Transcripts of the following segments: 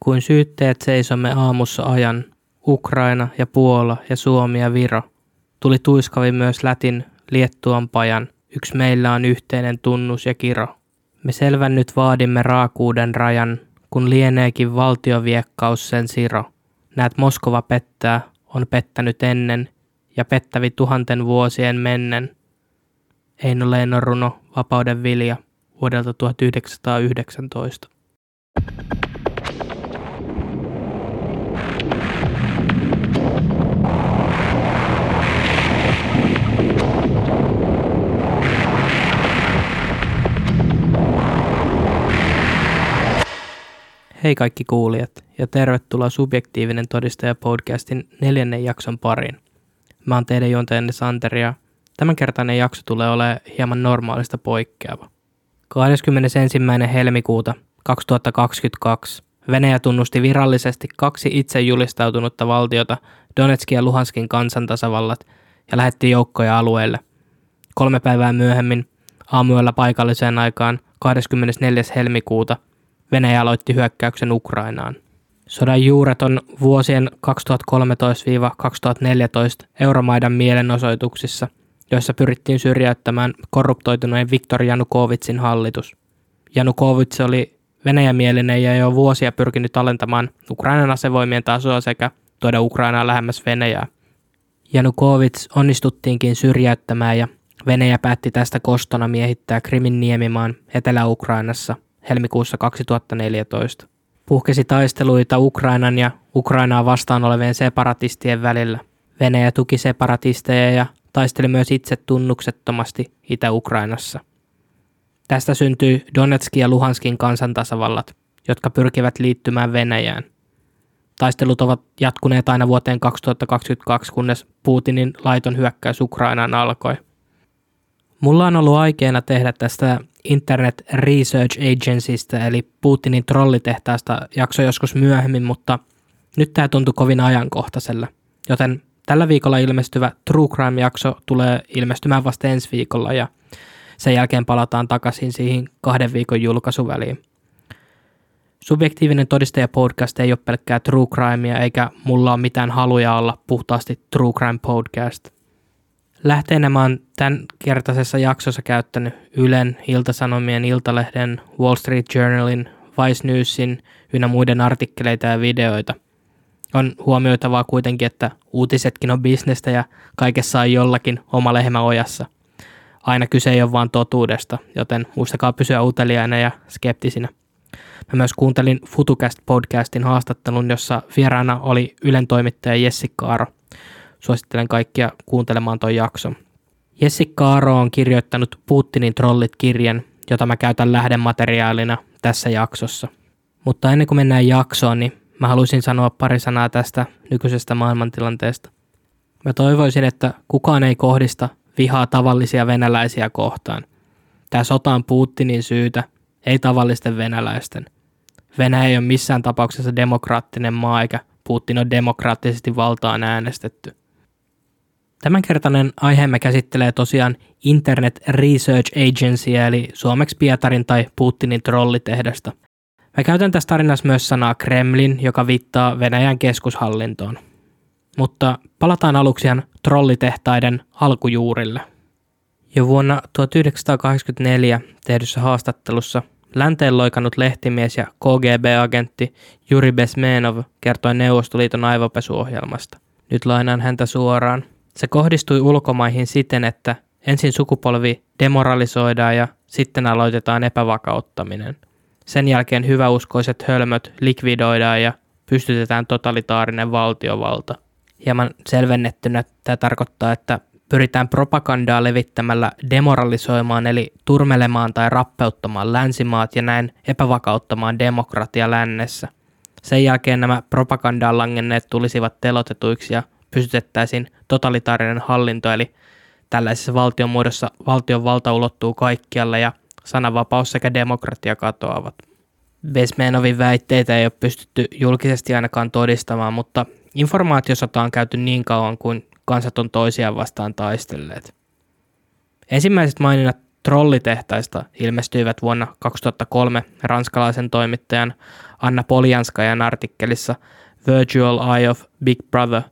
Kuin syytteet seisomme aamussa ajan, Ukraina ja Puola ja Suomi ja Viro. Tuli tuiskavi myös Lätin Liettuan pajan, yksi meillä on yhteinen tunnus ja kiro. Me selvän nyt vaadimme raakuuden rajan, kun lieneekin valtioviekkaus sen siro. Näet Moskova pettää, on pettänyt ennen, ja pettävi tuhanten vuosien mennen. Eino Leinon runo Vapauden vilja vuodelta 1919. Hei kaikki kuulijat ja tervetuloa Subjektiivinen todistaja podcastin neljännen jakson pariin. Mä oon teidän juontajanne Santeri ja tämänkertainen jakso tulee olemaan hieman normaalista poikkeava. 21. helmikuuta 2022 Venäjä tunnusti virallisesti kaksi itse julistautunutta valtiota, Donetskin ja Luhanskin kansantasavallat, ja lähetti joukkoja alueelle. Kolme päivää myöhemmin, aamuyöllä paikalliseen aikaan 24. helmikuuta – Venäjä aloitti hyökkäyksen Ukrainaan. Sodan juuret on vuosien 2013-2014 Euromaidan mielenosoituksissa, joissa pyrittiin syrjäyttämään korruptoituneen Viktor Janukovitsin hallitus. Janukovits oli venäjämielinen ja jo vuosia pyrkinyt alentamaan Ukrainan asevoimien tasoa sekä tuoda Ukrainaa lähemmäs Venäjää. Janukovits onnistuttiinkin syrjäyttämään ja Venäjä päätti tästä kostona miehittää Krimin niemimaan Etelä-Ukrainassa – helmikuussa 2014. Puhkesi taisteluita Ukrainan ja Ukrainaa vastaan olevien separatistien välillä. Venäjä tuki separatisteja ja taisteli myös itse tunnuksettomasti Itä-Ukrainassa. Tästä syntyi Donetskin ja Luhanskin kansantasavallat, jotka pyrkivät liittymään Venäjään. Taistelut ovat jatkuneet aina vuoteen 2022, kunnes Putinin laiton hyökkäys Ukrainaan alkoi. Mulla on ollut aikeena tehdä tästä Internet Research Agencystä, eli Putinin trollitehtaasta jakso joskus myöhemmin, mutta nyt tämä tuntuu kovin ajankohtaiselle. Joten tällä viikolla ilmestyvä True Crime-jakso tulee ilmestymään vasta ensi viikolla ja sen jälkeen palataan takaisin siihen kahden viikon julkaisuväliin. Subjektiivinen todistaja podcast ei ole pelkkää True Crimea eikä mulla ole mitään haluja olla puhtaasti True Crime podcast – Lähteenä mä oon tämän kertaisessa jaksossa käyttänyt Ylen, Iltasanomien, Iltalehden, Wall Street Journalin, Vice Newsin ynnä muiden artikkeleita ja videoita. On huomioitavaa kuitenkin, että uutisetkin on bisnestä ja kaikessa on jollakin oma lehmä ojassa. Aina kyse ei ole vaan totuudesta, joten muistakaa pysyä uteliaina ja skeptisinä. Mä myös kuuntelin FutuCast-podcastin haastattelun, jossa vieraana oli Ylen toimittaja Jessica Aro – Suosittelen kaikkia kuuntelemaan tuon jakson. Jessica Aro on kirjoittanut Putinin trollit-kirjan, jota mä käytän lähdemateriaalina tässä jaksossa. Mutta ennen kuin mennään jaksoon, niin mä haluaisin sanoa pari sanaa tästä nykyisestä maailmantilanteesta. Mä toivoisin, että kukaan ei kohdista vihaa tavallisia venäläisiä kohtaan. Tämä sota on Putinin syytä, ei tavallisten venäläisten. Venäjä ei ole missään tapauksessa demokraattinen maa, eikä Putin on demokraattisesti valtaan äänestetty. Tämänkertainen aiheemme käsittelee tosiaan Internet Research Agency, eli suomeksi Pietarin tai Putinin trollitehdasta. Mä käytän tässä tarinassa myös sanaa Kremlin, joka viittaa Venäjän keskushallintoon. Mutta palataan aluksi ihan trollitehtaiden alkujuurille. Jo vuonna 1984 tehdyssä haastattelussa länteen loikannut lehtimies ja KGB-agentti Juri Besmenov kertoi Neuvostoliiton aivopesuohjelmasta. Nyt lainaan häntä suoraan – se kohdistui ulkomaihin siten, että ensin sukupolvi demoralisoidaan ja sitten aloitetaan epävakauttaminen. Sen jälkeen hyväuskoiset hölmöt likvidoidaan ja pystytetään totalitaarinen valtiovalta. Hieman selvennettynä tämä tarkoittaa, että pyritään propagandaa levittämällä demoralisoimaan eli turmelemaan tai rappeuttamaan länsimaat ja näin epävakauttamaan demokratia lännessä. Sen jälkeen nämä propagandaan langenneet tulisivat telotetuiksi ja pystytettäisiin totalitaarinen hallinto, eli tällaisessa valtion muodossa valtion valta ulottuu kaikkialle ja sananvapaus sekä demokratia katoavat. Vesmenovin väitteitä ei ole pystytty julkisesti ainakaan todistamaan, mutta informaatiosota on käyty niin kauan kuin kansat on toisiaan vastaan taistelleet. Ensimmäiset maininnat trollitehtaista ilmestyivät vuonna 2003 ranskalaisen toimittajan Anna Poljanskajan artikkelissa Virtual Eye of Big Brother.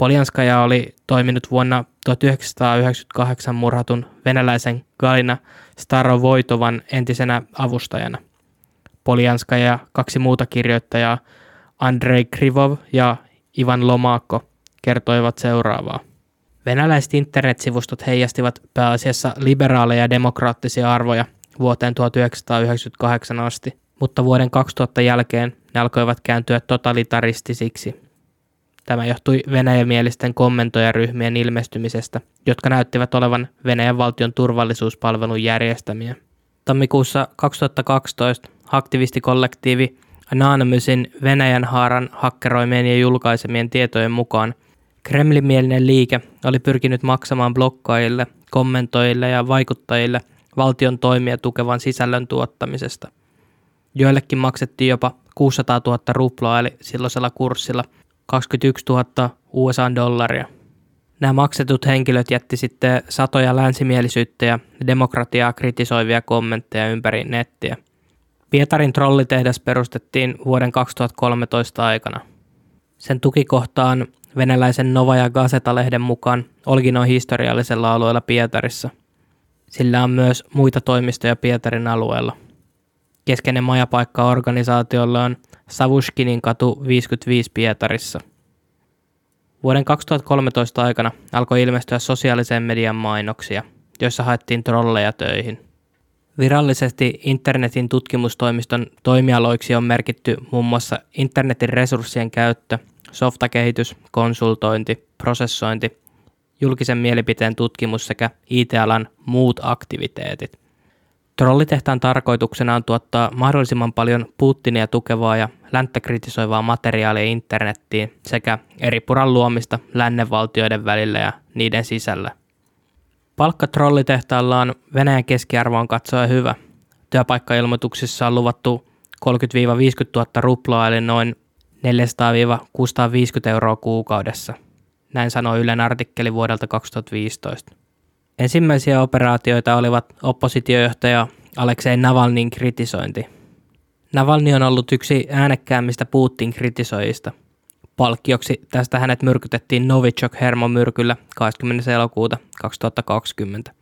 Poljanskaja oli toiminut vuonna 1998 murhatun venäläisen Galina Starovoitovan entisenä avustajana. Poljanska ja kaksi muuta kirjoittajaa, Andrei Krivov ja Ivan Lomakko, kertoivat seuraavaa. Venäläiset internetsivustot heijastivat pääasiassa liberaaleja ja demokraattisia arvoja vuoteen 1998 asti, mutta vuoden 2000 jälkeen ne alkoivat kääntyä totalitaristisiksi. Tämä johtui venäjämielisten kommentoijaryhmien ilmestymisestä, jotka näyttivät olevan Venäjän valtion turvallisuuspalvelun järjestämiä. Tammikuussa 2012 aktivistikollektiivi Anonymousin Venäjän haaran hakkeroimien ja julkaisemien tietojen mukaan Kremlimielinen liike oli pyrkinyt maksamaan blokkaajille, kommentoijille ja vaikuttajille valtion toimia tukevan sisällön tuottamisesta. Joillekin maksettiin jopa 600 000 ruplaa eli silloisella kurssilla 21 000 USA-dollaria. Nämä maksetut henkilöt jätti sitten satoja länsimielisyyttä ja demokratiaa kritisoivia kommentteja ympäri nettiä. Pietarin trollitehdas perustettiin vuoden 2013 aikana. Sen tukikohtaan venäläisen Novaja Gazeta-lehden mukaan olikin noin historiallisella alueella Pietarissa. Sillä on myös muita toimistoja Pietarin alueella. Keskeinen majapaikka organisaatiolla on Savushkinin katu 55 Pietarissa. Vuoden 2013 aikana alkoi ilmestyä sosiaalisen median mainoksia, joissa haettiin trolleja töihin. Virallisesti internetin tutkimustoimiston toimialoiksi on merkitty muun muassa internetin resurssien käyttö, softakehitys, konsultointi, prosessointi, julkisen mielipiteen tutkimus sekä IT-alan muut aktiviteetit. Trollitehtaan tarkoituksena on tuottaa mahdollisimman paljon Putinia tukevaa ja länttä kritisoivaa materiaalia internettiin sekä eri puran luomista lännenvaltioiden välillä ja niiden sisällä. Palkka trollitehtaalla on Venäjän keskiarvoon katsoa hyvä. Työpaikkailmoituksissa on luvattu 30-50 000 ruplaa eli noin 400-650 euroa kuukaudessa. Näin sanoi Ylen artikkeli vuodelta 2015. Ensimmäisiä operaatioita olivat oppositiojohtaja Aleksei Navalnin kritisointi. Navalny on ollut yksi äänekkäämmistä Putin kritisoijista. Palkkioksi tästä hänet myrkytettiin Novichok-hermomyrkyllä 20. elokuuta 2020.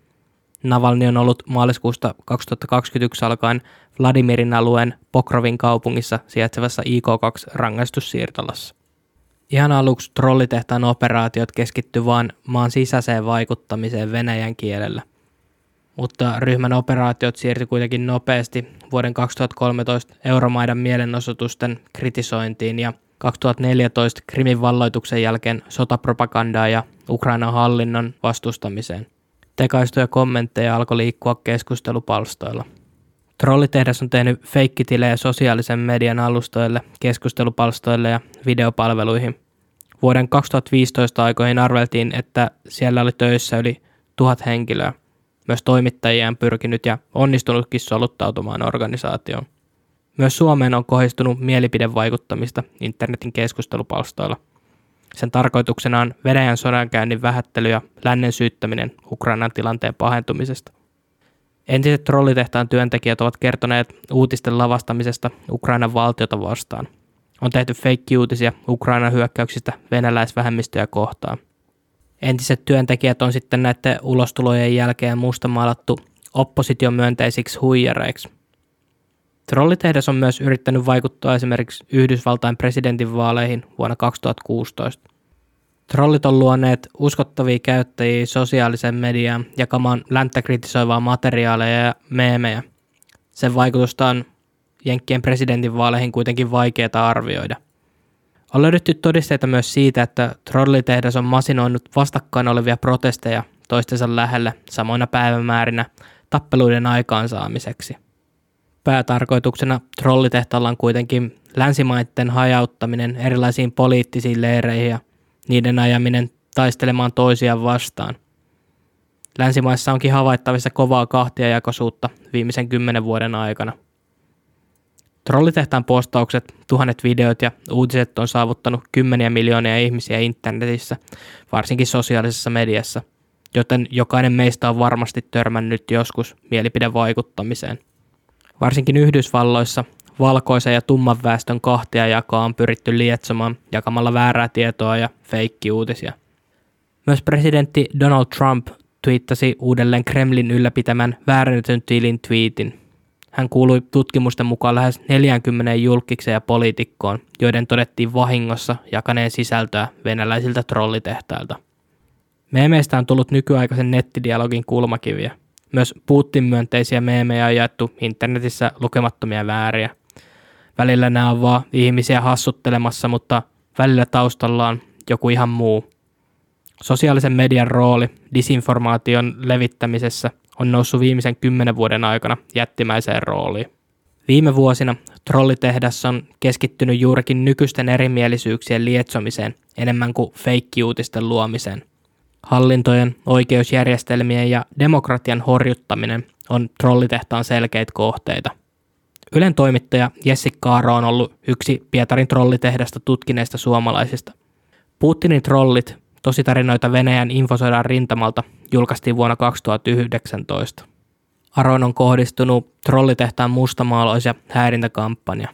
Navalny on ollut maaliskuusta 2021 alkaen Vladimirin alueen Pokrovin kaupungissa sijaitsevassa IK2-rangaistussiirtolassa. Ihan aluksi trollitehtaan operaatiot keskittyivät vain maan sisäiseen vaikuttamiseen venäjän kielellä. Mutta ryhmän operaatiot siirtyi kuitenkin nopeasti vuoden 2013 euromaidan mielenosoitusten kritisointiin ja 2014 Krimin valloituksen jälkeen sotapropagandaa ja Ukrainan hallinnon vastustamiseen. Tekaistuja kommentteja alkoi liikkua keskustelupalstoilla. Trollitehdas on tehnyt feikkitilejä sosiaalisen median alustoille, keskustelupalstoille ja videopalveluihin. Vuoden 2015 aikoihin arveltiin, että siellä oli töissä yli tuhat henkilöä. Myös toimittajia on pyrkinyt ja onnistunutkin soluttautumaan organisaatioon. Myös Suomeen on kohdistunut mielipidevaikuttamista internetin keskustelupalstoilla. Sen tarkoituksena on Venäjän sodankäynnin vähättely ja lännen syyttäminen Ukrainan tilanteen pahentumisesta. Entiset trollitehtaan työntekijät ovat kertoneet uutisten lavastamisesta Ukrainan valtiota vastaan. On tehty feikkiuutisia Ukrainan hyökkäyksistä venäläisvähemmistöjä kohtaan. Entiset työntekijät on sitten näiden ulostulojen jälkeen mustamaalattu oppositiomyönteisiksi huijareiksi. Trollitehdas on myös yrittänyt vaikuttaa esimerkiksi Yhdysvaltain presidentinvaaleihin vuonna 2016. Trollit on luoneet uskottavia käyttäjiä sosiaalisen mediaan jakamaan länttä kritisoivaa materiaaleja ja meemejä. Sen vaikutusta on Jenkkien presidentinvaaleihin kuitenkin vaikeaa arvioida. On löydetty todisteita myös siitä, että trollitehdas on masinoinut vastakkain olevia protesteja toistensa lähelle samoina päivämäärinä tappeluiden aikaansaamiseksi. Päätarkoituksena trollitehtaalla on kuitenkin länsimaiden hajauttaminen erilaisiin poliittisiin leireihin ja niiden ajaminen taistelemaan toisiaan vastaan. Länsimaissa onkin havaittavissa kovaa kahtiajakoisuutta viimeisen kymmenen vuoden aikana. Trollitehtaan postaukset, tuhannet videot ja uutiset on saavuttanut kymmeniä miljoonia ihmisiä internetissä, varsinkin sosiaalisessa mediassa. joten jokainen meistä on varmasti törmännyt joskus mielipidevaikuttamiseen. Varsinkin Yhdysvalloissa valkoisen ja tumman väestön kahtia jakaa on pyritty lietsomaan jakamalla väärää tietoa ja feikkiuutisia. Myös presidentti Donald Trump twiittasi uudelleen Kremlin ylläpitämän väärennetyn tilin tweetin. Hän kuului tutkimusten mukaan lähes 40 julkikseen ja poliitikkoon, joiden todettiin vahingossa jakaneen sisältöä venäläisiltä trollitehtailta. Meemeistä on tullut nykyaikaisen nettidialogin kulmakiviä. Myös Putin-myönteisiä meemejä on jaettu internetissä lukemattomia vääriä. Välillä nämä on vaan ihmisiä hassuttelemassa, mutta välillä taustalla on joku ihan muu. Sosiaalisen median rooli disinformaation levittämisessä on noussut viimeisen kymmenen vuoden aikana jättimäiseen rooliin. Viime vuosina trollitehdas on keskittynyt juurikin nykyisten erimielisyyksien lietsomiseen enemmän kuin feikkiuutisten luomiseen. Hallintojen, oikeusjärjestelmien ja demokratian horjuttaminen on trollitehtaan selkeitä kohteita. Ylen toimittaja Jessi Kaaro on ollut yksi Pietarin trollitehdasta tutkineista suomalaisista. Putinin trollit, tositarinoita Venäjän infosodan rintamalta, julkaistiin vuonna 2019. Aroon on kohdistunut trollitehtaan mustamaalous- ja häirintäkampanja.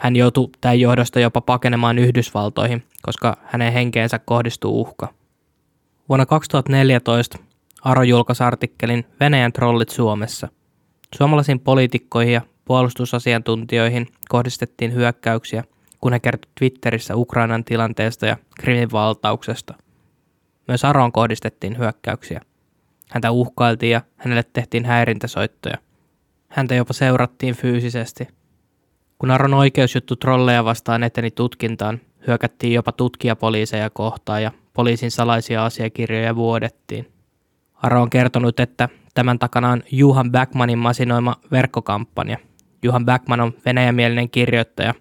Hän joutui tämän johdosta jopa pakenemaan Yhdysvaltoihin, koska hänen henkeensä kohdistuu uhka. Vuonna 2014 Aro julkaisi artikkelin Venäjän trollit Suomessa. Suomalaisiin poliitikkoihin ja puolustusasiantuntijoihin kohdistettiin hyökkäyksiä, kun he kertoi Twitterissä Ukrainan tilanteesta ja Krimin valtauksesta. Myös Aroon kohdistettiin hyökkäyksiä. Häntä uhkailtiin ja hänelle tehtiin häirintäsoittoja. Häntä jopa seurattiin fyysisesti. Kun Aron oikeusjuttu trolleja vastaan eteni tutkintaan, hyökättiin jopa tutkijapoliiseja kohtaan ja poliisin salaisia asiakirjoja vuodettiin. Aro on kertonut, että tämän takana on Juhan Backmanin masinoima verkkokampanja. Juhan Backman on venäjämielinen kirjoittaja.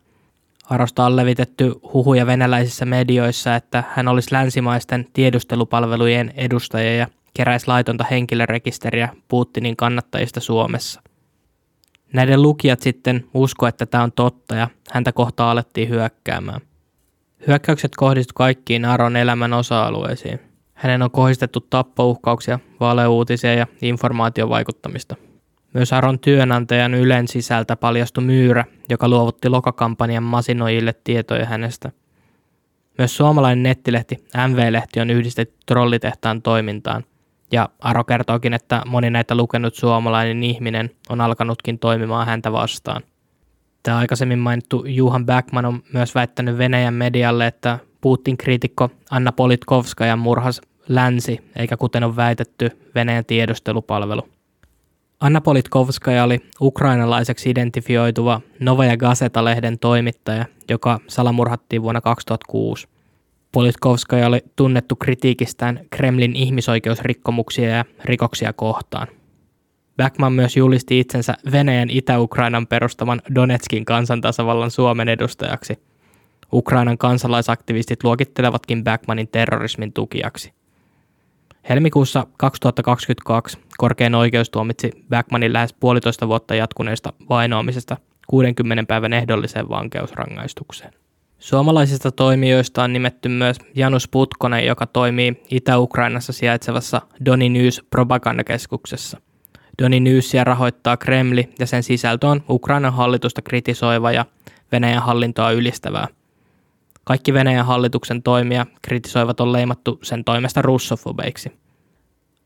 Arosta on levitetty huhuja venäläisissä medioissa, että hän olisi länsimaisten tiedustelupalvelujen edustaja ja keräisi laitonta henkilörekisteriä Putinin kannattajista Suomessa. Näiden lukijat sitten usko, että tämä on totta ja häntä kohtaa alettiin hyökkäämään. Hyökkäykset kohdistuivat kaikkiin Aron elämän osa-alueisiin. Hänen on kohdistettu tappouhkauksia, valeuutisia ja informaatiovaikuttamista. Myös Aron työnantajan Ylen sisältä paljastui myyrä, joka luovutti lokakampanjan masinoijille tietoja hänestä. Myös suomalainen nettilehti MV-lehti on yhdistetty trollitehtaan toimintaan, ja Aro kertookin, että moni näitä lukenut suomalainen ihminen on alkanutkin toimimaan häntä vastaan. Tämä aikaisemmin mainittu Juhan Backman on myös väittänyt Venäjän medialle, että Putin-kriitikko Anna Politkovskaja murhas länsi, eikä kuten on väitetty Venäjän tiedustelupalvelu. Anna Politkovskaja oli ukrainalaiseksi identifioituva Novaja Gazeta-lehden toimittaja, joka salamurhattiin vuonna 2006. Politkovskaja oli tunnettu kritiikistään Kremlin ihmisoikeusrikkomuksia ja rikoksia kohtaan. Backman myös julisti itsensä Venäjän Itä-Ukrainan perustaman Donetskin kansantasavallan Suomen edustajaksi. Ukrainan kansalaisaktivistit luokittelevatkin Backmanin terrorismin tukijaksi. Helmikuussa 2022 korkein oikeus tuomitsi Backmanin lähes puolitoista vuotta jatkuneesta vainoamisesta 60 päivän ehdolliseen vankeusrangaistukseen. Suomalaisista toimijoista on nimetty myös Janus Putkonen, joka toimii Itä-Ukrainassa sijaitsevassa Doni News propagandakeskuksessa. Doni Newsia rahoittaa Kremli ja sen sisältö on Ukrainan hallitusta kritisoiva ja Venäjän hallintoa ylistävää. Kaikki Venäjän hallituksen toimia kritisoivat on leimattu sen toimesta russofobeiksi.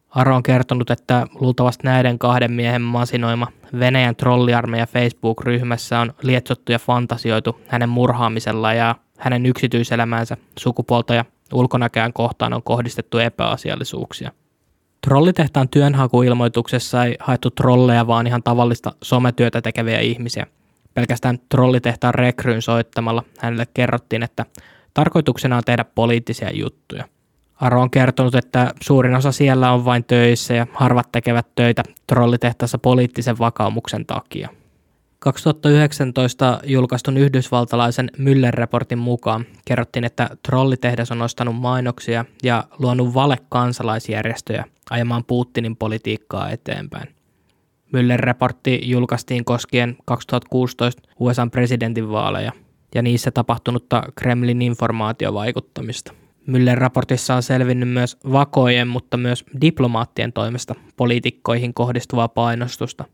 Aro on kertonut, että luultavasti näiden kahden miehen masinoima Venäjän trolliarmeija Facebook-ryhmässä on lietsottu ja fantasioitu hänen murhaamisella ja hänen yksityiselämäänsä, sukupuolta ja ulkonäköään kohtaan on kohdistettu epäasiallisuuksia. Trollitehtaan työnhakuilmoituksessa ei haettu trolleja, vaan ihan tavallista sometyötä tekeviä ihmisiä. Pelkästään trollitehtaan rekryyn soittamalla hänelle kerrottiin, että tarkoituksena on tehdä poliittisia juttuja. Aro on kertonut, että suurin osa siellä on vain töissä ja harvat tekevät töitä trollitehtaassa poliittisen vakaumuksen takia. 2019 julkaistun yhdysvaltalaisen Müller-raportin mukaan kerrottiin, että trollitehdas on ostanut mainoksia ja luonut vale-kansalaisjärjestöjä ajamaan Putinin politiikkaa eteenpäin. Müller-raportti julkaistiin koskien 2016 USA presidentinvaaleja ja niissä tapahtunutta Kremlin informaatiovaikuttamista. Müller raportissa on selvinnyt myös vakojen, mutta myös diplomaattien toimesta poliitikkoihin kohdistuvaa painostusta.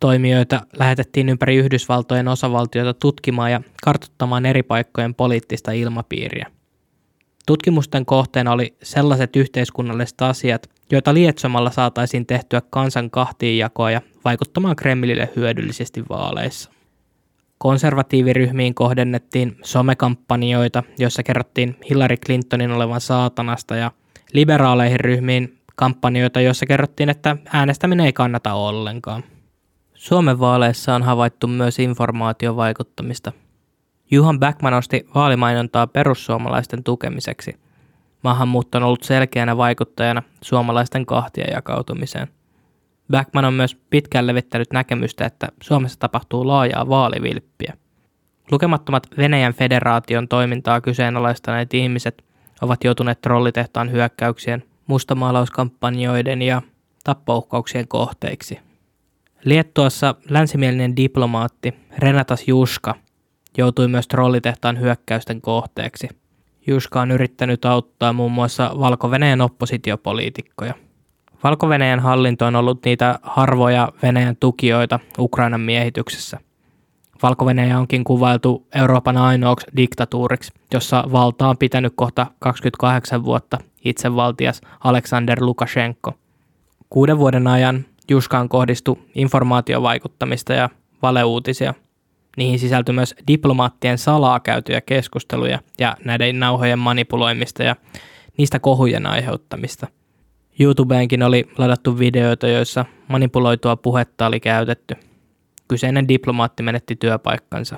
Toimijoita lähetettiin ympäri Yhdysvaltojen osavaltioita tutkimaan ja kartoittamaan eri paikkojen poliittista ilmapiiriä. Tutkimusten kohteena oli sellaiset yhteiskunnalliset asiat, joita lietsomalla saataisiin tehtyä kansan kahtiinjakoa ja vaikuttamaan Kremlille hyödyllisesti vaaleissa. Konservatiiviryhmiin kohdennettiin somekampanjoita, joissa kerrottiin Hillary Clintonin olevan saatanasta ja liberaaleihin ryhmiin kampanjoita, joissa kerrottiin, että äänestäminen ei kannata ollenkaan. Suomen vaaleissa on havaittu myös informaatiovaikuttamista. Juhan Backman osti vaalimainontaa perussuomalaisten tukemiseksi. Maahanmuutto on ollut selkeänä vaikuttajana suomalaisten kahtia jakautumiseen. Backman on myös pitkään levittänyt näkemystä, että Suomessa tapahtuu laajaa vaalivilppiä. Lukemattomat Venäjän federaation toimintaa kyseenalaistaneet ihmiset ovat joutuneet trollitehtaan hyökkäyksien, mustamaalauskampanjoiden ja tappouhkauksien kohteiksi. Liettuassa länsimielinen diplomaatti Renatas Juska joutui myös trollitehtaan hyökkäysten kohteeksi. Juska on yrittänyt auttaa muun muassa valko oppositiopoliitikkoja – valko hallinto on ollut niitä harvoja Venäjän tukijoita Ukrainan miehityksessä. valko onkin kuvailtu Euroopan ainoaksi diktatuuriksi, jossa valta on pitänyt kohta 28 vuotta itsevaltias Aleksander Lukashenko. Kuuden vuoden ajan Juskaan kohdistui informaatiovaikuttamista ja valeuutisia. Niihin sisältyi myös diplomaattien salaa käytyjä keskusteluja ja näiden nauhojen manipuloimista ja niistä kohujen aiheuttamista – YouTubeenkin oli ladattu videoita, joissa manipuloitua puhetta oli käytetty. Kyseinen diplomaatti menetti työpaikkansa.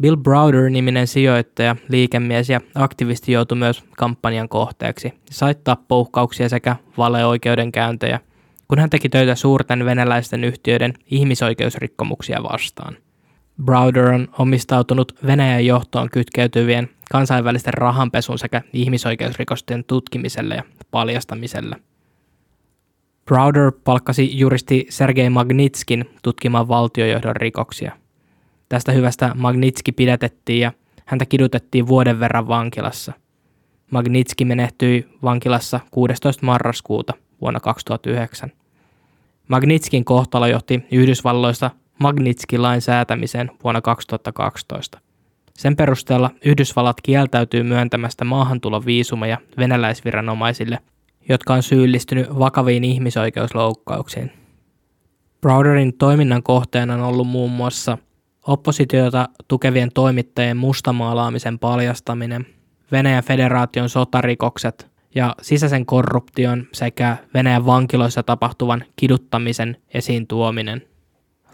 Bill Browder-niminen sijoittaja, liikemies ja aktivisti joutui myös kampanjan kohteeksi. Sai tappouhkauksia sekä valeoikeudenkäyntejä, kun hän teki töitä suurten venäläisten yhtiöiden ihmisoikeusrikkomuksia vastaan. Browder on omistautunut Venäjän johtoon kytkeytyvien kansainvälisten rahanpesun sekä ihmisoikeusrikosten tutkimiselle ja paljastamiselle. Browder palkkasi juristi Sergei Magnitskin tutkimaan valtiojohdon rikoksia. Tästä hyvästä Magnitski pidätettiin ja häntä kidutettiin vuoden verran vankilassa. Magnitski menehtyi vankilassa 16. marraskuuta vuonna 2009. Magnitskin kohtalo johti Yhdysvalloista Magnitski-lain säätämiseen vuonna 2012. Sen perusteella Yhdysvallat kieltäytyy myöntämästä maahantuloviisumeja venäläisviranomaisille, jotka on syyllistynyt vakaviin ihmisoikeusloukkauksiin. Browderin toiminnan kohteena on ollut muun muassa oppositiota tukevien toimittajien mustamaalaamisen paljastaminen, Venäjän federaation sotarikokset ja sisäisen korruption sekä Venäjän vankiloissa tapahtuvan kiduttamisen esiin tuominen.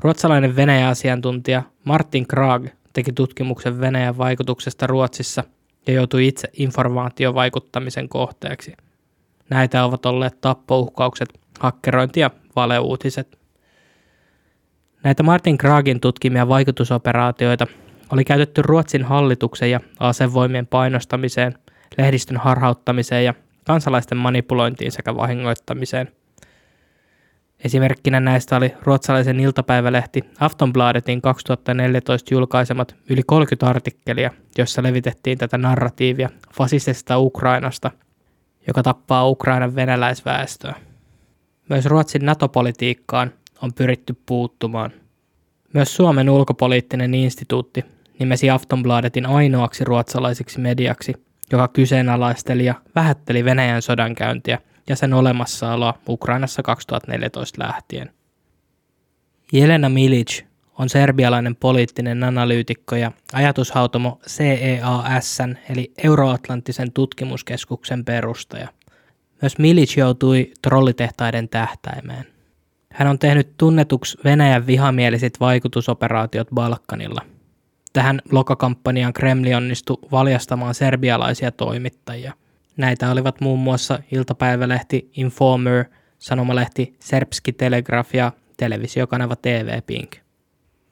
Ruotsalainen Venäjä-asiantuntija Martin Krag teki tutkimuksen Venäjän vaikutuksesta Ruotsissa ja joutui itse informaatiovaikuttamisen kohteeksi. Näitä ovat olleet tappouhkaukset, hakkerointi ja valeuutiset. Näitä Martin Kragin tutkimia vaikutusoperaatioita oli käytetty Ruotsin hallituksen ja asevoimien painostamiseen, lehdistön harhauttamiseen ja kansalaisten manipulointiin sekä vahingoittamiseen – Esimerkkinä näistä oli ruotsalaisen iltapäivälehti Aftonbladetin 2014 julkaisemat yli 30 artikkelia, joissa levitettiin tätä narratiivia fasistisesta Ukrainasta, joka tappaa Ukrainan venäläisväestöä. Myös Ruotsin NATO-politiikkaan on pyritty puuttumaan. Myös Suomen ulkopoliittinen instituutti nimesi Aftonbladetin ainoaksi ruotsalaiseksi mediaksi, joka kyseenalaisteli ja vähätteli Venäjän sodankäyntiä ja sen olemassaoloa Ukrainassa 2014 lähtien. Jelena Milic on serbialainen poliittinen analyytikko ja ajatushautomo CEASn eli Euroatlanttisen tutkimuskeskuksen perustaja. Myös Milic joutui trollitehtaiden tähtäimeen. Hän on tehnyt tunnetuksi Venäjän vihamieliset vaikutusoperaatiot Balkanilla. Tähän lokakampanjaan Kremli onnistui valjastamaan serbialaisia toimittajia – Näitä olivat muun muassa iltapäivälehti Informer, sanomalehti Serbski Telegraf ja televisiokanava TV Pink.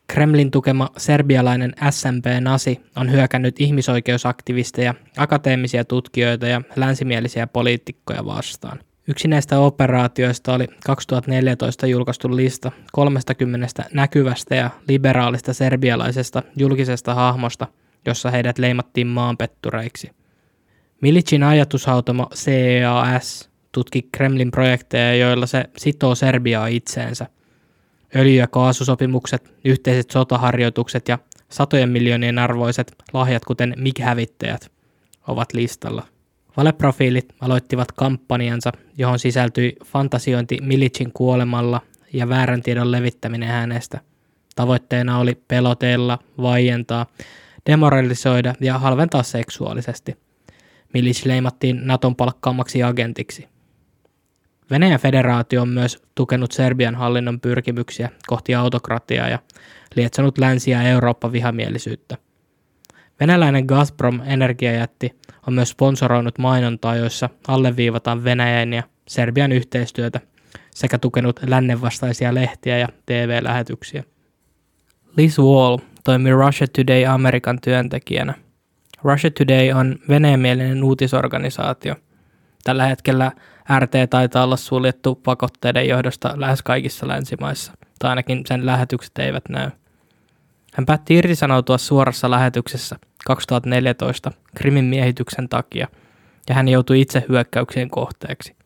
Kremlin tukema serbialainen SMP-nasi on hyökännyt ihmisoikeusaktivisteja, akateemisia tutkijoita ja länsimielisiä poliitikkoja vastaan. Yksi näistä operaatioista oli 2014 julkaistu lista 30 näkyvästä ja liberaalista serbialaisesta julkisesta hahmosta, jossa heidät leimattiin maanpettureiksi – Milicin ajatushautomo CEAS tutki Kremlin projekteja, joilla se sitoo Serbiaa itseensä. Öljy- ja kaasusopimukset, yhteiset sotaharjoitukset ja satojen miljoonien arvoiset lahjat, kuten MIG-hävittäjät, ovat listalla. Valeprofiilit aloittivat kampanjansa, johon sisältyi fantasiointi Milicin kuolemalla ja väärän tiedon levittäminen hänestä. Tavoitteena oli pelotella, vaientaa, demoralisoida ja halventaa seksuaalisesti. Milic leimattiin Naton palkkaamaksi agentiksi. Venäjän federaatio on myös tukenut Serbian hallinnon pyrkimyksiä kohti autokratiaa ja lietsonut länsi- ja Eurooppa-vihamielisyyttä. Venäläinen Gazprom energiajätti on myös sponsoroinut mainontaa, joissa alleviivataan Venäjän ja Serbian yhteistyötä sekä tukenut lännenvastaisia lehtiä ja TV-lähetyksiä. Liz Wall toimi Russia Today Amerikan työntekijänä. Russia Today on venäjämielinen uutisorganisaatio. Tällä hetkellä RT taitaa olla suljettu pakotteiden johdosta lähes kaikissa länsimaissa, tai ainakin sen lähetykset eivät näy. Hän päätti irtisanoutua suorassa lähetyksessä 2014 Krimin miehityksen takia, ja hän joutui itse hyökkäyksien kohteeksi.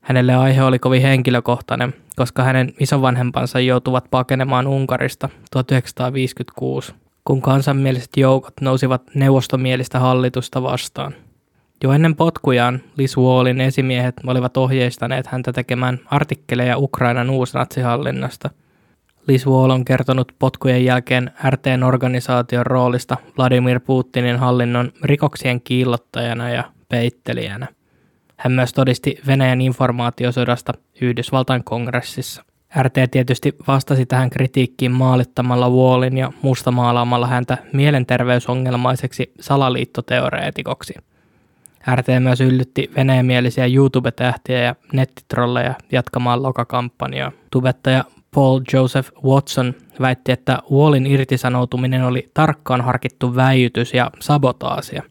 Hänelle aihe oli kovin henkilökohtainen, koska hänen isovanhempansa joutuvat pakenemaan Unkarista 1956, kun kansanmieliset joukot nousivat neuvostomielistä hallitusta vastaan. Jo ennen potkujaan Liz Wallin esimiehet olivat ohjeistaneet häntä tekemään artikkeleja Ukrainan uusnatsihallinnasta – Wall on kertonut potkujen jälkeen RTn organisaation roolista Vladimir Putinin hallinnon rikoksien kiillottajana ja peittelijänä. Hän myös todisti Venäjän informaatiosodasta Yhdysvaltain kongressissa. RT tietysti vastasi tähän kritiikkiin maalittamalla Wallin ja mustamaalaamalla häntä mielenterveysongelmaiseksi salaliittoteoreetikoksi. RT myös yllytti venäjämielisiä YouTube-tähtiä ja nettitrolleja jatkamaan lokakampanjaa. Tubettaja Paul Joseph Watson väitti, että Wallin irtisanoutuminen oli tarkkaan harkittu väijytys ja sabotaasia.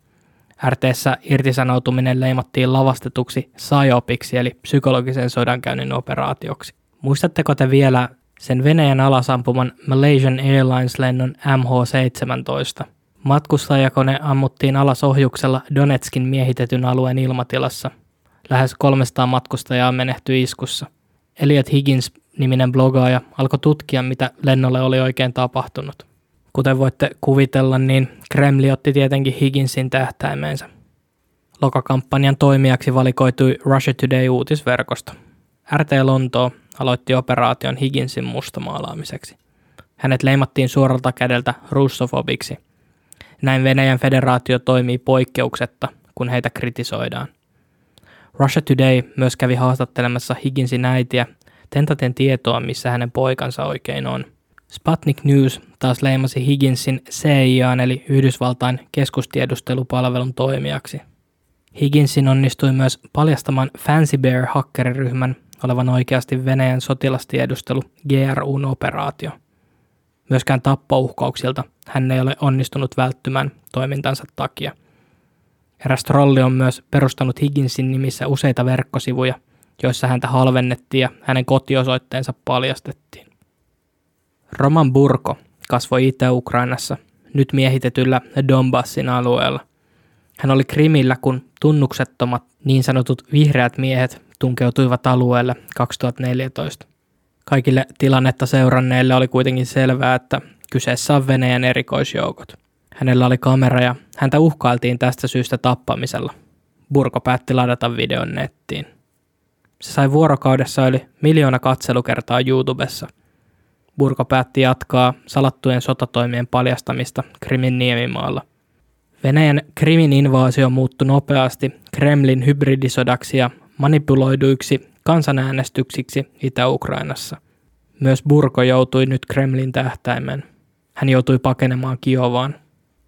RTssä irtisanoutuminen leimattiin lavastetuksi psyopiksi eli psykologisen sodankäynnin operaatioksi. Muistatteko te vielä sen Venäjän alasampuman Malaysian Airlines-lennon MH17? Matkustajakone ammuttiin alas ohjuksella Donetskin miehitetyn alueen ilmatilassa. Lähes 300 matkustajaa menehtyi iskussa. Elliot Higgins niminen blogaaja alkoi tutkia, mitä lennolle oli oikein tapahtunut. Kuten voitte kuvitella, niin Kremli otti tietenkin Higginsin tähtäimeensä. Lokakampanjan toimijaksi valikoitui Russia Today-uutisverkosto. RT Lontoo aloitti operaation Higginsin mustamaalaamiseksi. Hänet leimattiin suoralta kädeltä russofobiksi. Näin Venäjän federaatio toimii poikkeuksetta, kun heitä kritisoidaan. Russia Today myös kävi haastattelemassa Higginsin äitiä tentaten tietoa, missä hänen poikansa oikein on. Sputnik News taas leimasi Higginsin CIAn eli Yhdysvaltain keskustiedustelupalvelun toimijaksi. Higginsin onnistui myös paljastamaan Fancy Bear hakkeriryhmän olevan oikeasti Venäjän sotilastiedustelu GRUn operaatio. Myöskään tappouhkauksilta hän ei ole onnistunut välttymään toimintansa takia. Eräs trolli on myös perustanut Higginsin nimissä useita verkkosivuja – joissa häntä halvennettiin ja hänen kotiosoitteensa paljastettiin. Roman Burko kasvoi Itä-Ukrainassa, nyt miehitetyllä Donbassin alueella. Hän oli Krimillä, kun tunnuksettomat niin sanotut vihreät miehet tunkeutuivat alueelle 2014. Kaikille tilannetta seuranneille oli kuitenkin selvää, että kyseessä on Venäjän erikoisjoukot. Hänellä oli kamera ja häntä uhkailtiin tästä syystä tappamisella. Burko päätti ladata videon nettiin. Se sai vuorokaudessa yli miljoona katselukertaa YouTubessa. Burko päätti jatkaa salattujen sotatoimien paljastamista Krimin niemimaalla. Venäjän Krimin invaasio muuttui nopeasti Kremlin hybridisodaksi ja manipuloiduiksi kansanäänestyksiksi Itä-Ukrainassa. Myös Burko joutui nyt Kremlin tähtäimeen. Hän joutui pakenemaan Kiovaan.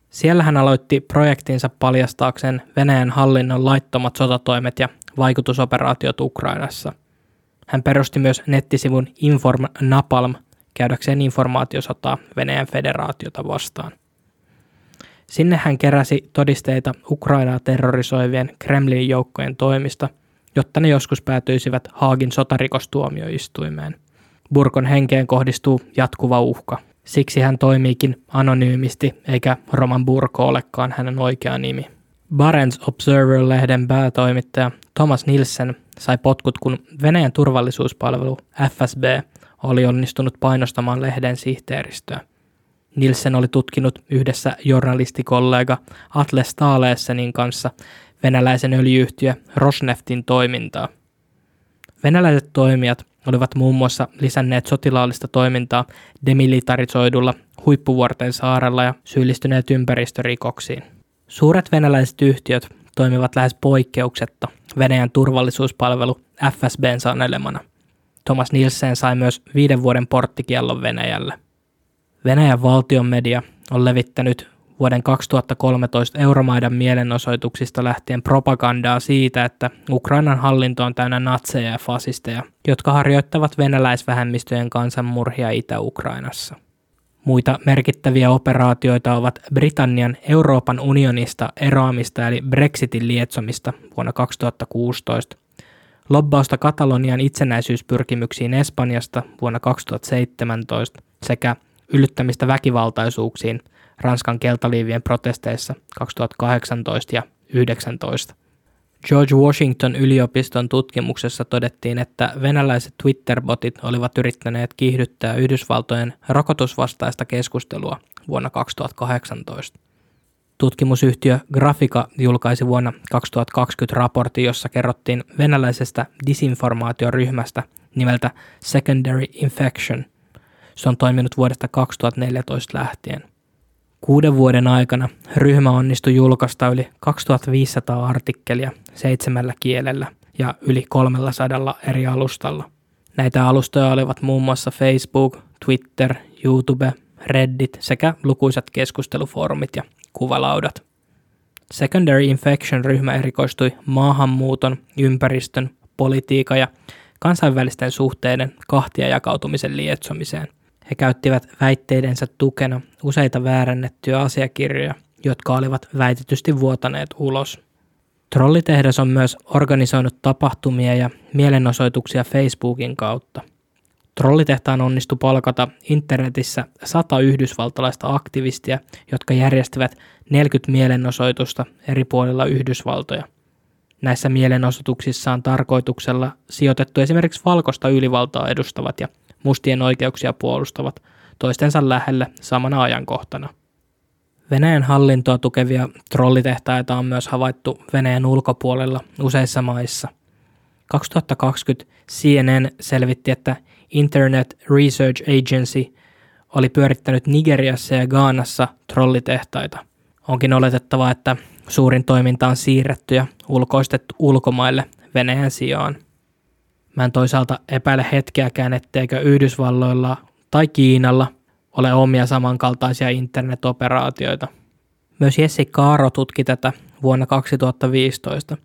Siellä hän aloitti projektinsa paljastaakseen Venäjän hallinnon laittomat sotatoimet ja vaikutusoperaatiot Ukrainassa. Hän perusti myös nettisivun Inform Napalm käydäkseen informaatiosotaa Venäjän federaatiota vastaan. Sinne hän keräsi todisteita Ukrainaa terrorisoivien Kremlin joukkojen toimista, jotta ne joskus päätyisivät Haagin sotarikostuomioistuimeen. Burkon henkeen kohdistuu jatkuva uhka. Siksi hän toimiikin anonyymisti, eikä Roman Burko olekaan hänen oikea nimi. Barents Observer-lehden päätoimittaja Thomas Nielsen sai potkut, kun Venäjän turvallisuuspalvelu FSB oli onnistunut painostamaan lehden sihteeristöä. Nielsen oli tutkinut yhdessä journalistikollega Atle Staalessenin kanssa venäläisen öljyyhtiö Rosneftin toimintaa. Venäläiset toimijat olivat muun muassa lisänneet sotilaallista toimintaa demilitarisoidulla huippuvuorten saarella ja syyllistyneet ympäristörikoksiin. Suuret venäläiset yhtiöt toimivat lähes poikkeuksetta Venäjän turvallisuuspalvelu FSBn sanelemana. Thomas Nielsen sai myös viiden vuoden porttikiellon Venäjälle. Venäjän valtion media on levittänyt vuoden 2013 Euromaidan mielenosoituksista lähtien propagandaa siitä, että Ukrainan hallinto on täynnä natseja ja fasisteja, jotka harjoittavat venäläisvähemmistöjen kansanmurhia Itä-Ukrainassa. Muita merkittäviä operaatioita ovat Britannian Euroopan unionista eroamista eli Brexitin lietsomista vuonna 2016, lobbausta Katalonian itsenäisyyspyrkimyksiin Espanjasta vuonna 2017 sekä yllyttämistä väkivaltaisuuksiin Ranskan keltaliivien protesteissa 2018 ja 2019. George Washington yliopiston tutkimuksessa todettiin, että venäläiset Twitter-botit olivat yrittäneet kiihdyttää Yhdysvaltojen rokotusvastaista keskustelua vuonna 2018. Tutkimusyhtiö Grafika julkaisi vuonna 2020 raportti, jossa kerrottiin venäläisestä disinformaatioryhmästä nimeltä Secondary Infection. Se on toiminut vuodesta 2014 lähtien. Kuuden vuoden aikana ryhmä onnistui julkaista yli 2500 artikkelia seitsemällä kielellä ja yli 300 eri alustalla. Näitä alustoja olivat muun muassa Facebook, Twitter, YouTube, Reddit sekä lukuisat keskustelufoorumit ja kuvalaudat. Secondary Infection-ryhmä erikoistui maahanmuuton, ympäristön, politiikan ja kansainvälisten suhteiden kahtia jakautumisen lietsomiseen – he käyttivät väitteidensä tukena useita väärännettyjä asiakirjoja, jotka olivat väitetysti vuotaneet ulos. Trollitehdas on myös organisoinut tapahtumia ja mielenosoituksia Facebookin kautta. Trollitehtaan onnistui palkata internetissä sata yhdysvaltalaista aktivistia, jotka järjestivät 40 mielenosoitusta eri puolilla Yhdysvaltoja. Näissä mielenosoituksissa on tarkoituksella sijoitettu esimerkiksi valkoista ylivaltaa edustavat ja mustien oikeuksia puolustavat toistensa lähelle samana ajankohtana. Venäjän hallintoa tukevia trollitehtaita on myös havaittu Venäjän ulkopuolella useissa maissa. 2020 CNN selvitti, että Internet Research Agency oli pyörittänyt Nigeriassa ja Gaanassa trollitehtaita. Onkin oletettavaa, että suurin toiminta on siirretty ja ulkoistettu ulkomaille Venäjän sijaan. Mä en toisaalta epäile hetkeäkään, etteikö Yhdysvalloilla tai Kiinalla ole omia samankaltaisia internetoperaatioita. Myös Jesse Kaaro tutki tätä vuonna 2015.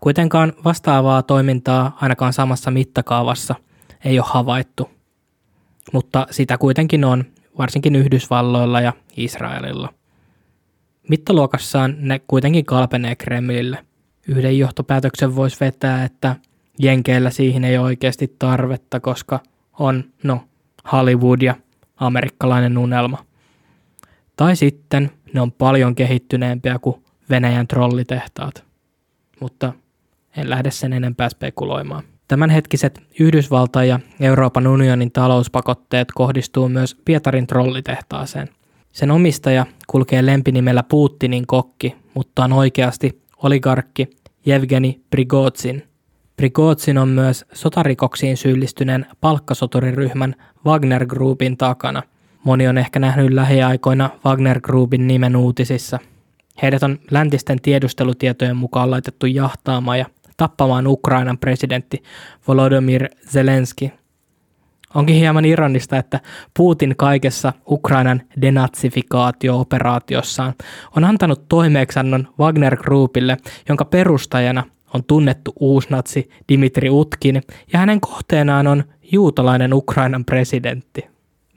Kuitenkaan vastaavaa toimintaa ainakaan samassa mittakaavassa ei ole havaittu, mutta sitä kuitenkin on, varsinkin Yhdysvalloilla ja Israelilla. Mittaluokassaan ne kuitenkin kalpenee Kremlille. Yhden johtopäätöksen voisi vetää, että Jenkeillä siihen ei oikeasti tarvetta, koska on, no, Hollywood ja amerikkalainen unelma. Tai sitten ne on paljon kehittyneempiä kuin Venäjän trollitehtaat. Mutta en lähde sen enempää spekuloimaan. Tämänhetkiset Yhdysvaltain ja Euroopan unionin talouspakotteet kohdistuu myös Pietarin trollitehtaaseen. Sen omistaja kulkee lempinimellä Putinin kokki, mutta on oikeasti oligarkki Jevgeni Prigozhin, Prigozhin on myös sotarikoksiin syyllistyneen palkkasoturiryhmän Wagner Groupin takana. Moni on ehkä nähnyt lähiaikoina Wagner Groupin nimen uutisissa. Heidät on läntisten tiedustelutietojen mukaan laitettu jahtaamaan ja tappamaan Ukrainan presidentti Volodymyr Zelensky. Onkin hieman ironista, että Putin kaikessa Ukrainan denatsifikaatio-operaatiossaan on antanut toimeeksannon Wagner Groupille, jonka perustajana – on tunnettu uusnatsi Dimitri Utkin ja hänen kohteenaan on juutalainen Ukrainan presidentti.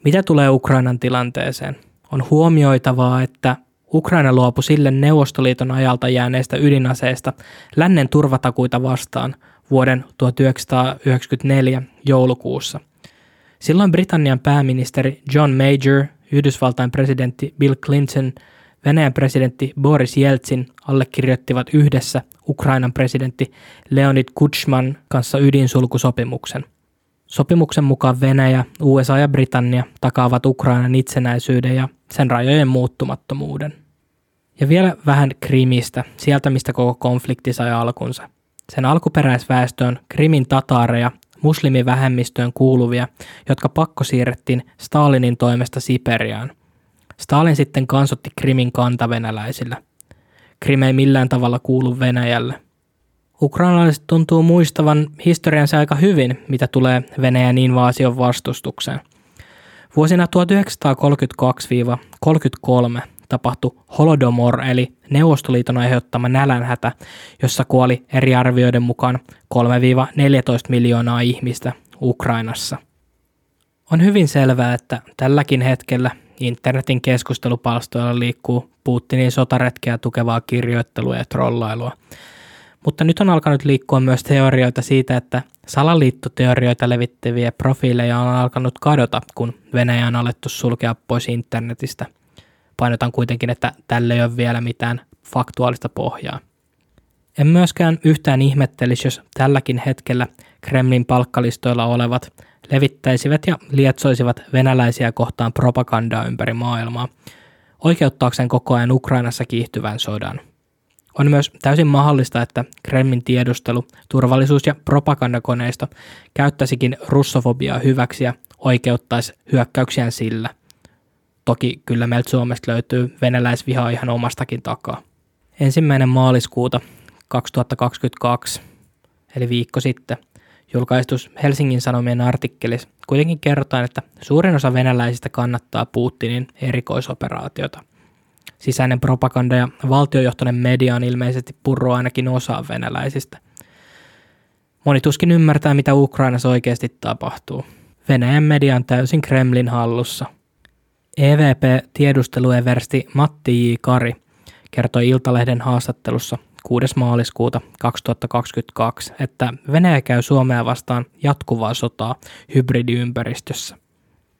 Mitä tulee Ukrainan tilanteeseen? On huomioitavaa, että Ukraina luopui sille Neuvostoliiton ajalta jääneistä ydinaseista lännen turvatakuita vastaan vuoden 1994 joulukuussa. Silloin Britannian pääministeri John Major, Yhdysvaltain presidentti Bill Clinton Venäjän presidentti Boris Jeltsin allekirjoittivat yhdessä Ukrainan presidentti Leonid Kuchman kanssa ydinsulkusopimuksen. Sopimuksen mukaan Venäjä, USA ja Britannia takaavat Ukrainan itsenäisyyden ja sen rajojen muuttumattomuuden. Ja vielä vähän Krimistä, sieltä mistä koko konflikti sai alkunsa. Sen alkuperäisväestö on Krimin tataareja, muslimivähemmistöön kuuluvia, jotka pakko siirrettiin Stalinin toimesta Siperiaan. Stalin sitten kansotti Krimin kantavenäläisillä. Krim ei millään tavalla kuulu Venäjälle. Ukrainalaiset tuntuu muistavan historiansa aika hyvin, mitä tulee Venäjän invaasion vastustukseen. Vuosina 1932-33 tapahtui Holodomor eli Neuvostoliiton aiheuttama nälänhätä, jossa kuoli eri arvioiden mukaan 3-14 miljoonaa ihmistä Ukrainassa. On hyvin selvää, että tälläkin hetkellä internetin keskustelupalstoilla liikkuu Putinin sotaretkeä tukevaa kirjoittelua ja trollailua. Mutta nyt on alkanut liikkua myös teorioita siitä, että salaliittoteorioita levittäviä profiileja on alkanut kadota, kun Venäjä on alettu sulkea pois internetistä – Painotan kuitenkin, että tälle ei ole vielä mitään faktuaalista pohjaa. En myöskään yhtään ihmettelisi, jos tälläkin hetkellä Kremlin palkkalistoilla olevat levittäisivät ja lietsoisivat venäläisiä kohtaan propagandaa ympäri maailmaa, oikeuttaakseen koko ajan Ukrainassa kiihtyvän sodan. On myös täysin mahdollista, että Kremlin tiedustelu, turvallisuus- ja propagandakoneisto käyttäisikin russofobiaa hyväksi ja oikeuttaisi hyökkäyksiään sillä – Toki kyllä meiltä Suomesta löytyy venäläisvihaa ihan omastakin takaa. Ensimmäinen maaliskuuta 2022, eli viikko sitten, julkaistus Helsingin Sanomien artikkelissa kuitenkin kerrotaan, että suurin osa venäläisistä kannattaa Putinin erikoisoperaatiota. Sisäinen propaganda ja valtiojohtoinen media on ilmeisesti purro ainakin osaa venäläisistä. Moni tuskin ymmärtää, mitä Ukrainassa oikeasti tapahtuu. Venäjän media on täysin Kremlin hallussa – EVP-tiedustelueversti Matti J. Kari kertoi Iltalehden haastattelussa 6. maaliskuuta 2022, että Venäjä käy Suomea vastaan jatkuvaa sotaa hybridiympäristössä.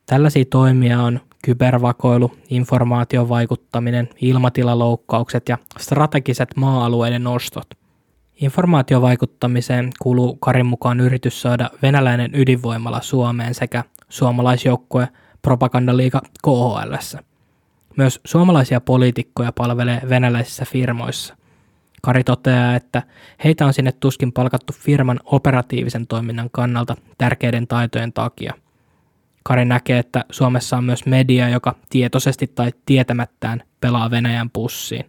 Tällaisia toimia on kybervakoilu, informaatiovaikuttaminen, ilmatilaloukkaukset ja strategiset maa-alueiden ostot. Informaatiovaikuttamiseen kuuluu Karin mukaan yritys saada venäläinen ydinvoimala Suomeen sekä suomalaisjoukkue propagandaliiga KHL. Myös suomalaisia poliitikkoja palvelee venäläisissä firmoissa. Kari toteaa, että heitä on sinne tuskin palkattu firman operatiivisen toiminnan kannalta tärkeiden taitojen takia. Kari näkee, että Suomessa on myös media, joka tietoisesti tai tietämättään pelaa Venäjän pussiin.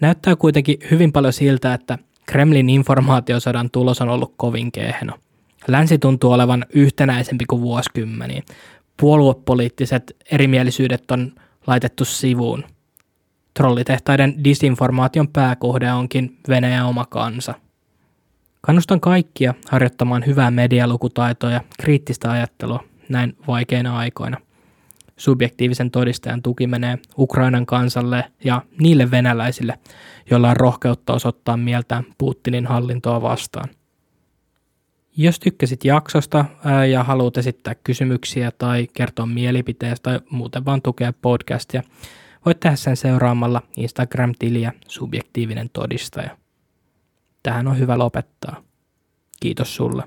Näyttää kuitenkin hyvin paljon siltä, että Kremlin informaatiosodan tulos on ollut kovin kehno. Länsi tuntuu olevan yhtenäisempi kuin vuosikymmeniin, puoluepoliittiset erimielisyydet on laitettu sivuun. Trollitehtaiden disinformaation pääkohde onkin Venäjän oma kansa. Kannustan kaikkia harjoittamaan hyvää medialukutaitoa ja kriittistä ajattelua näin vaikeina aikoina. Subjektiivisen todistajan tuki menee Ukrainan kansalle ja niille venäläisille, joilla on rohkeutta osoittaa mieltään Putinin hallintoa vastaan. Jos tykkäsit jaksosta ja haluat esittää kysymyksiä tai kertoa mielipiteestä tai muuten vaan tukea podcastia, voit tehdä sen seuraamalla Instagram-tiliä subjektiivinen todistaja. Tähän on hyvä lopettaa. Kiitos sulle.